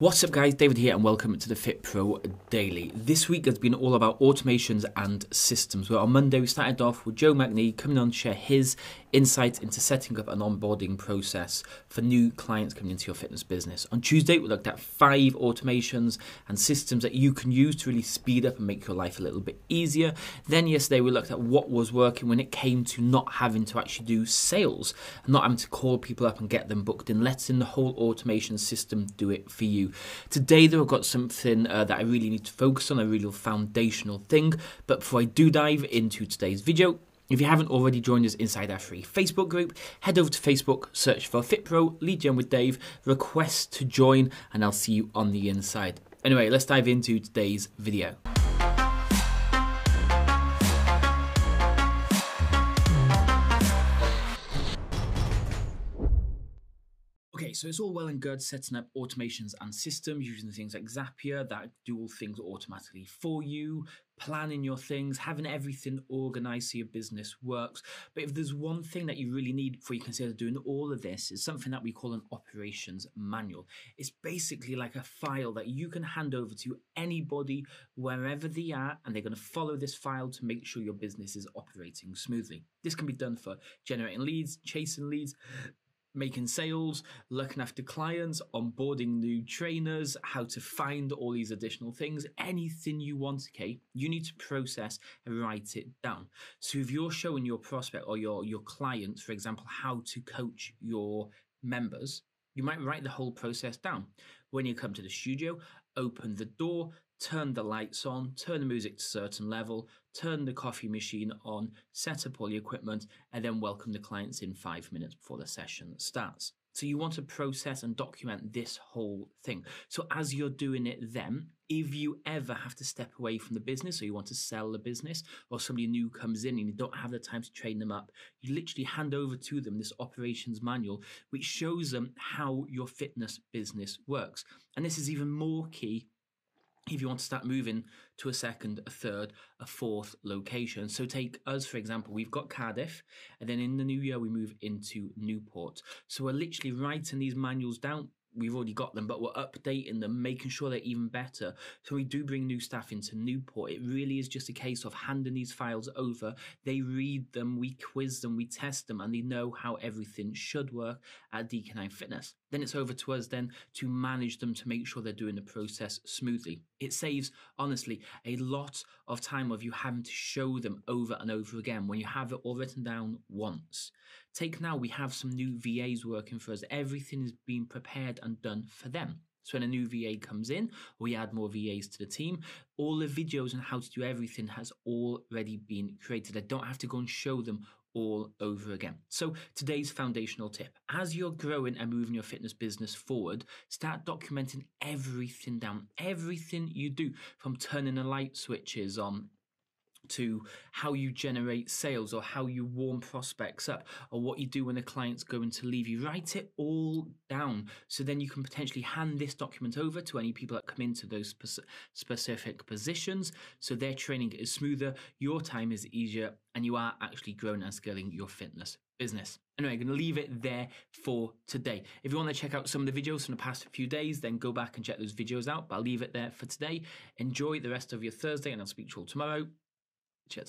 What's up, guys? David here, and welcome to the Fit Pro Daily. This week has been all about automations and systems. Where on Monday we started off with Joe McNee coming on to share his insights into setting up an onboarding process for new clients coming into your fitness business. On Tuesday we looked at five automations and systems that you can use to really speed up and make your life a little bit easier. Then yesterday we looked at what was working when it came to not having to actually do sales, and not having to call people up and get them booked in, letting the whole automation system do it for you. Today, though, I've got something uh, that I really need to focus on, a real foundational thing. But before I do dive into today's video, if you haven't already joined us inside our free Facebook group, head over to Facebook, search for FitPro, Lead Gen with Dave, request to join, and I'll see you on the inside. Anyway, let's dive into today's video. So it's all well and good setting up automations and systems using things like Zapier that do all things automatically for you, planning your things, having everything organized so your business works. But if there's one thing that you really need before you consider doing all of this, is something that we call an operations manual. It's basically like a file that you can hand over to anybody wherever they are, and they're going to follow this file to make sure your business is operating smoothly. This can be done for generating leads, chasing leads, making sales, looking after clients, onboarding new trainers, how to find all these additional things, anything you want, okay, you need to process and write it down. So if you're showing your prospect or your, your clients, for example, how to coach your members, you might write the whole process down. When you come to the studio, open the door, turn the lights on, turn the music to a certain level, turn the coffee machine on, set up all the equipment, and then welcome the clients in five minutes before the session starts. So you want to process and document this whole thing. So as you're doing it then, if you ever have to step away from the business or you want to sell the business or somebody new comes in and you don't have the time to train them up, you literally hand over to them this operations manual, which shows them how your fitness business works. And this is even more key if you want to start moving to a second, a third, a fourth location. So take us, for example, we've got Cardiff, and then in the new year we move into Newport. So we're literally writing these manuals down we've already got them, but we're updating them, making sure they're even better. So we do bring new staff into Newport. It really is just a case of handing these files over. They read them, we quiz them, we test them, and they know how everything should work at DK9 Fitness. Then it's over to us then to manage them to make sure they're doing the process smoothly. It saves, honestly, a lot of time of you having to show them over and over again when you have it all written down once. Take now, we have some new VAs working for us. Everything is being prepared and done for them. So when a new VA comes in, we add more VAs to the team. All the videos on how to do everything has already been created. I don't have to go and show them all over again. So today's foundational tip, as you're growing and moving your fitness business forward, start documenting everything down, everything you do from turning the light switches on, to how you generate sales or how you warm prospects up or what you do when a client's going to leave you. Write it all down so then you can potentially hand this document over to any people that come into those specific positions so their training is smoother, your time is easier, and you are actually growing and scaling your fitness business. Anyway, I'm going to leave it there for today. If you want to check out some of the videos from the past few days, then go back and check those videos out. But I'll leave it there for today. Enjoy the rest of your Thursday, and I'll speak to you all tomorrow. Cheers.